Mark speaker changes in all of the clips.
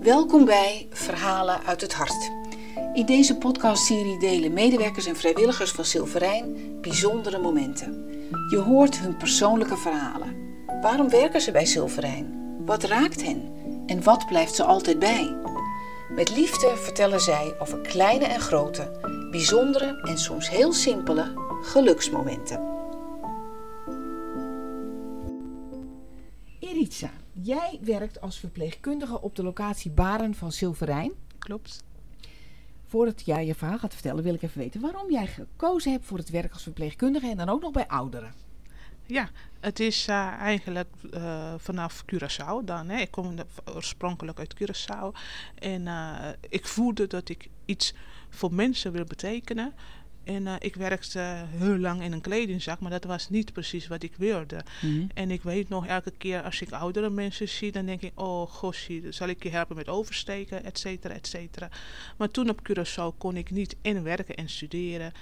Speaker 1: Welkom bij Verhalen uit het Hart. In deze podcastserie delen medewerkers en vrijwilligers van Silverijn bijzondere momenten. Je hoort hun persoonlijke verhalen. Waarom werken ze bij Silverijn? Wat raakt hen? En wat blijft ze altijd bij? Met liefde vertellen zij over kleine en grote, bijzondere en soms heel simpele geluksmomenten. Jij werkt als verpleegkundige op de locatie Baren van Silverijn.
Speaker 2: Klopt.
Speaker 1: Voordat jij je verhaal gaat vertellen, wil ik even weten waarom jij gekozen hebt voor het werk als verpleegkundige en dan ook nog bij ouderen.
Speaker 2: Ja, het is uh, eigenlijk uh, vanaf Curaçao dan. Hè. Ik kom oorspronkelijk uit Curaçao. En uh, ik voelde dat ik iets voor mensen wil betekenen. En uh, ik werkte heel lang in een kledingzak, maar dat was niet precies wat ik wilde. Mm -hmm. En ik weet nog, elke keer als ik oudere mensen zie, dan denk ik, oh gossie, zal ik je helpen met oversteken, et cetera, et cetera. Maar toen op Curaçao kon ik niet en werken en studeren.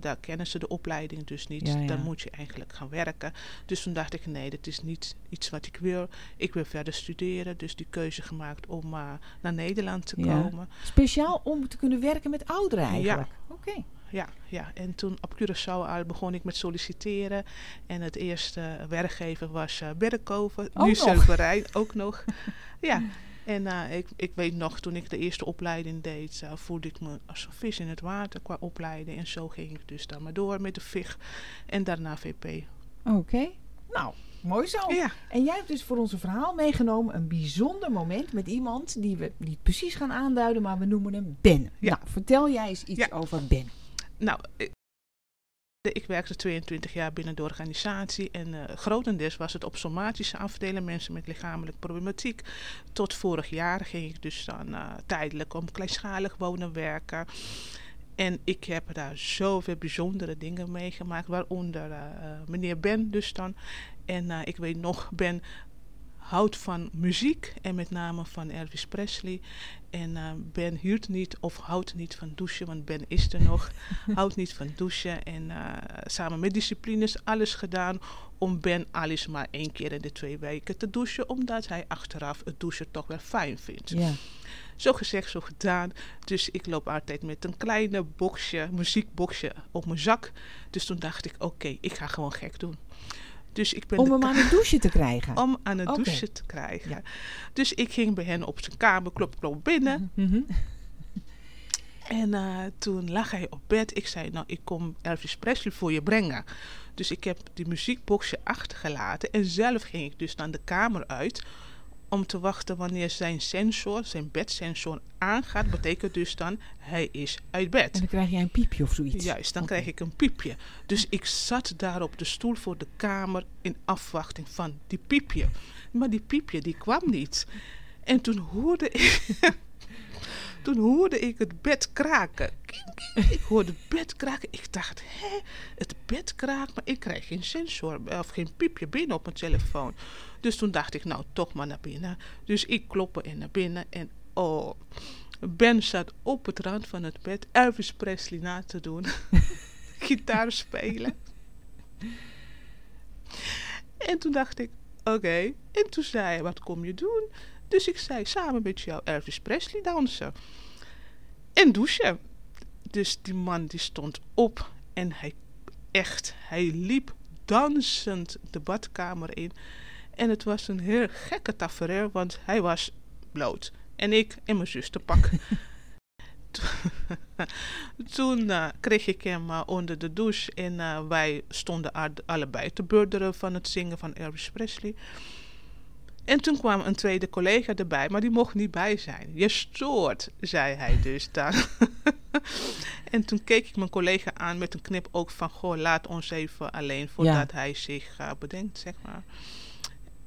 Speaker 2: Daar kennen ze de opleiding dus niet. Ja, ja. Dan moet je eigenlijk gaan werken. Dus toen dacht ik, nee, dat is niet iets wat ik wil. Ik wil verder studeren. Dus die keuze gemaakt om uh, naar Nederland te
Speaker 1: ja.
Speaker 2: komen.
Speaker 1: Speciaal om te kunnen werken met ouderen eigenlijk?
Speaker 2: Ja. Oké. Okay. Ja, ja, en toen op Curaçao begon ik met solliciteren. En het eerste werkgever was uh, Berkhoven. Nu Silverijn ook nog. ja, en uh, ik, ik weet nog, toen ik de eerste opleiding deed, uh, voelde ik me als een vis in het water qua opleiding. En zo ging ik dus dan maar door met de VIG en daarna VP.
Speaker 1: Oké, okay. nou, mooi zo.
Speaker 2: Ja.
Speaker 1: En jij hebt dus voor ons verhaal meegenomen een bijzonder moment met iemand die we niet precies gaan aanduiden, maar we noemen hem Ben.
Speaker 2: Ja.
Speaker 1: Nou, vertel jij eens iets
Speaker 2: Ja.
Speaker 1: over Ben.
Speaker 2: Nou, ik, ik werkte 22 jaar binnen de organisatie en uh, grotendeels was het op somatische afdeling, mensen met lichamelijke problematiek. Tot vorig jaar ging ik dus dan uh, tijdelijk om kleinschalig wonen werken. En ik heb daar zoveel bijzondere dingen meegemaakt, waaronder meneer Ben dus dan. En ik weet nog, Ben houdt van muziek en met name van Elvis Presley. En uh, Ben hield niet of houdt niet van douchen, want Ben is er nog. houdt niet van douchen en uh, samen met disciplines alles gedaan om Ben alles maar één keer in de twee weken te douchen, omdat hij achteraf het douchen toch wel fijn vindt.
Speaker 1: Ja.
Speaker 2: Zo gezegd, zo gedaan. Dus ik loop altijd met een kleine boxje, muziekboxje op mijn zak. Dus toen dacht ik, oké, okay, ik ga gewoon gek doen. Dus ik ben
Speaker 1: om hem aan het douchen te krijgen?
Speaker 2: Om aan het okay. douchen te krijgen. Ja. Dus ik ging bij hen op zijn kamer, klop, klop binnen.
Speaker 1: Mm -hmm.
Speaker 2: En uh, toen lag hij op bed. Ik zei, nou, ik kom Elvis Presley voor je brengen. Dus ik heb die muziekboxje achtergelaten. En zelf ging ik dus dan de kamer uit om te wachten wanneer zijn sensor, zijn bedsensor aangaat, betekent dus dan hij is uit bed.
Speaker 1: En dan krijg jij een piepje of zoiets.
Speaker 2: Juist, dan okay. krijg ik een piepje. Dus ik zat daar op de stoel voor de kamer in afwachting van die piepje. Maar die piepje die kwam niet. En toen hoorde ik, toen hoorde ik het bed kraken. Ik hoorde het bed kraken. Ik dacht, hé, het bed kraakt, maar ik krijg geen sensor of geen piepje binnen op mijn telefoon. Dus toen dacht ik, nou, toch maar naar binnen. Dus ik kloppen en naar binnen en oh, Ben zat op het rand van het bed Elvis Presley na te doen. Gitaar spelen. en toen dacht ik, oké. En toen zei hij, wat kom je doen? Dus ik zei, samen met jou Elvis Presley dansen. En douchen. Dus die man die stond op en hij echt, hij liep dansend de badkamer in. En het was een heel gekke tafereel, want hij was bloot. En ik in mijn zusterpak. Toen uh, kreeg ik hem uh, onder de douche en uh, wij stonden allebei te burderen van het zingen van Elvis Presley. En toen kwam een tweede collega erbij, maar die mocht niet bij zijn. Je stoort, zei hij dus dan. en toen keek ik mijn collega aan met een knip ook van... Goh, laat ons even alleen voordat ja. hij zich uh, bedenkt, zeg maar.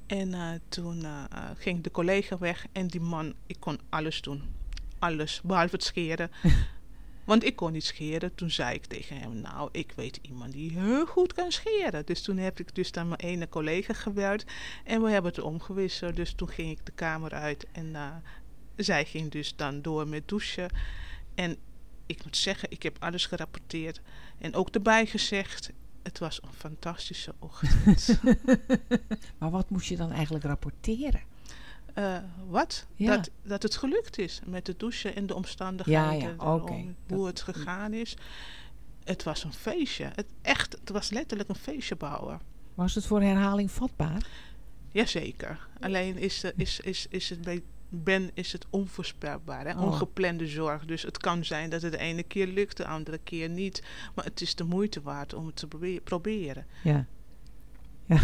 Speaker 2: En uh, toen uh, ging de collega weg en die man, ik kon alles doen. Alles, behalve het scheren. Want ik kon niet scheren. Toen zei ik tegen hem, nou, ik weet iemand die heel goed kan scheren. Dus toen heb ik dus naar mijn ene collega gewerkt. En we hebben het omgewisseld. Dus toen ging ik de kamer uit. En uh, zij ging dus dan door met douchen. En ik moet zeggen, ik heb alles gerapporteerd. En ook erbij gezegd, het was een fantastische ochtend.
Speaker 1: maar wat moest je dan eigenlijk rapporteren?
Speaker 2: Eh, wat?
Speaker 1: Ja.
Speaker 2: Dat, dat het gelukt is met de douchen en de omstandigheden.
Speaker 1: Ja.
Speaker 2: Hoe het gegaan is. Het was een feestje. Het, echt, het was letterlijk een feestje bouwen.
Speaker 1: Was het voor herhaling vatbaar?
Speaker 2: Jazeker. Alleen is, de, is, is, is het bij Ben is het onvoorspelbaar. Hè?
Speaker 1: Oh.
Speaker 2: Ongeplande zorg. Dus het kan zijn dat het de ene keer lukt, de andere keer niet. Maar het is de moeite waard om het te probe- proberen.
Speaker 1: Ja. Ja,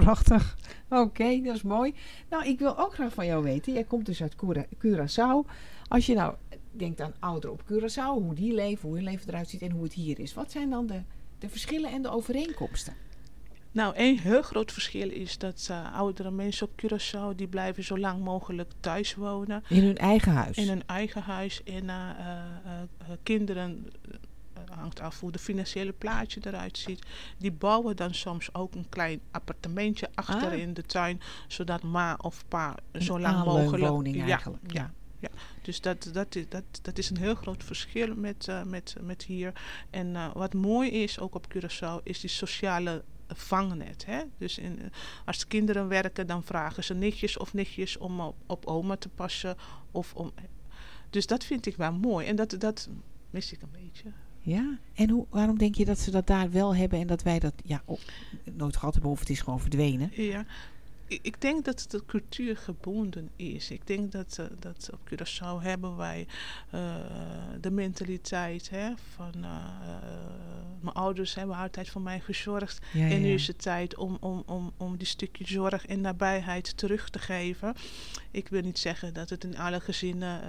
Speaker 1: prachtig. Oké, dat is mooi. Nou, ik wil ook graag van jou weten. Jij komt dus uit Cura- Curaçao. Als je nou denkt aan ouderen op Curaçao, hoe die leven, hoe hun leven eruit ziet en hoe het hier is. Wat zijn dan de, de verschillen en de overeenkomsten?
Speaker 2: Nou, één heel groot verschil is dat eh, oudere mensen op Curaçao... die blijven zo lang mogelijk thuis wonen.
Speaker 1: In hun eigen huis.
Speaker 2: In hun eigen huis. En eh, kinderen, hangt af hoe de financiële plaatje eruit ziet. Die bouwen dan soms ook een klein appartementje achter
Speaker 1: Ah.
Speaker 2: in de tuin. Zodat ma of pa
Speaker 1: Een
Speaker 2: zo lang mogelijk... ja,
Speaker 1: eigenlijk, ja.
Speaker 2: Ja, ja. Dus dat, dat, is, dat, dat is een heel groot verschil met, eh, met, met hier. En eh, wat mooi is, ook op Curaçao, is die sociale vangnet. Hè? Dus in, als de kinderen werken, dan vragen ze nichtjes of nichtjes om op, op oma te passen. Of om, dus dat vind ik wel mooi. En dat, dat mis ik een beetje.
Speaker 1: Ja, en hoe, waarom denk je dat ze dat daar wel hebben en dat wij dat ja, nooit gehad hebben of het is gewoon verdwenen?
Speaker 2: Ja. Ik, ik denk dat het de cultuur gebonden is. Ik denk dat, eh, dat op Curaçao hebben wij eh, de mentaliteit hè, van... eh, eh, mijn ouders hebben altijd voor mij gezorgd.
Speaker 1: Ja,
Speaker 2: En nu is het tijd om, om, om, om die stukje zorg en nabijheid terug te geven. Ik wil niet zeggen dat het in alle gezinnen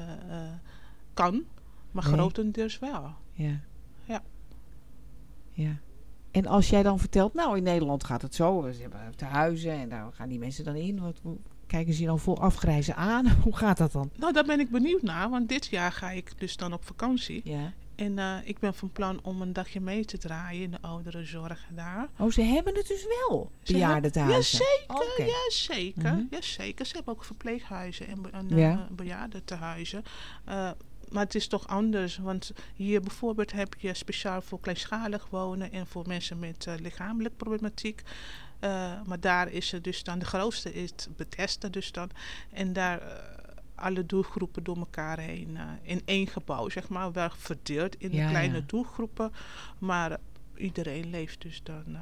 Speaker 2: kan, maar
Speaker 1: Nee.
Speaker 2: grotendeels wel.
Speaker 1: Ja.
Speaker 2: Ja.
Speaker 1: En als jij dan vertelt, nou in Nederland gaat het zo, ze hebben te huizen en daar gaan die mensen dan in. Wat, hoe- kijken ze je dan vol afgrijzen aan? Hoe gaat dat dan?
Speaker 2: Nou, daar ben ik benieuwd naar, want dit jaar ga ik dus dan op vakantie.
Speaker 1: Ja.
Speaker 2: En eh, ik ben van plan om een dagje mee te draaien in de ouderenzorg daar.
Speaker 1: Oh, ze hebben het dus wel,
Speaker 2: Ze
Speaker 1: bejaardentehuizen.
Speaker 2: Jazeker, jazeker,
Speaker 1: Mhm.
Speaker 2: jazeker. Ze hebben ook verpleeghuizen en, en eh,
Speaker 1: Ja.
Speaker 2: bejaardentehuizen. Eh, maar het is toch anders, want hier bijvoorbeeld heb je speciaal voor kleinschalig wonen en voor mensen met eh, lichamelijk problematiek. Eh, maar daar is het dus dan, de grootste is het Bethesda dus dan. En daar eh, alle doelgroepen door elkaar heen in één gebouw, zeg maar. Wel verdeeld in
Speaker 1: Ja,
Speaker 2: de kleine
Speaker 1: ja.
Speaker 2: doelgroepen. Maar iedereen leeft dus dan,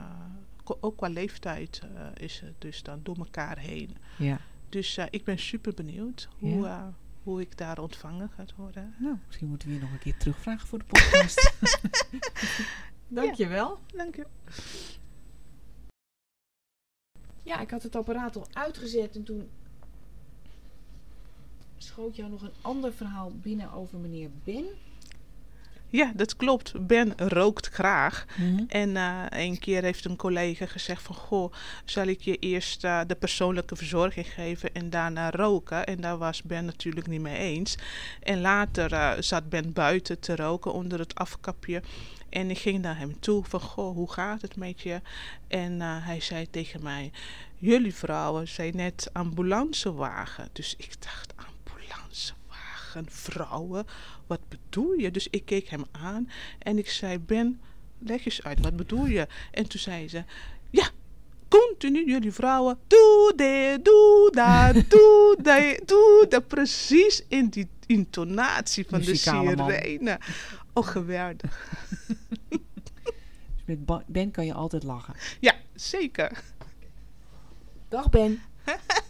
Speaker 2: ook qua leeftijd is het dus dan door elkaar heen.
Speaker 1: Ja.
Speaker 2: Dus ik ben super benieuwd hoe,
Speaker 1: Ja.
Speaker 2: Hoe ik daar ontvangen gaat worden.
Speaker 1: Nou, misschien moeten we je nog een keer terugvragen voor de podcast. Dankjewel.
Speaker 2: Dank je.
Speaker 1: Ja, ik had het apparaat al uitgezet en toen schoot jou nog een ander verhaal binnen over meneer Ben.
Speaker 2: Ja, dat klopt. Ben rookt graag. En eh een keer heeft een collega gezegd van... Goh, zal ik je eerst eh, de persoonlijke verzorging geven en daarna roken? En daar was Ben natuurlijk niet mee eens. En later eh, zat Ben buiten te roken onder het afkapje. En ik ging naar hem toe van... Goh, hoe gaat het met je? En hij zei tegen mij... Jullie vrouwen zijn net ambulancewagen. Dus ik dacht, vrouwen? Wat bedoel je? Dus ik keek hem aan en ik zei, Ben, leg eens uit, wat bedoel je? En toen zei ze, ja, continu jullie vrouwen, doe dit, doe dat, doe dat, doe dat. Precies in die intonatie van de sirene. Oh, geweldig.
Speaker 1: Dus met Ben kan je altijd lachen.
Speaker 2: Ja, zeker.
Speaker 1: Dag Ben.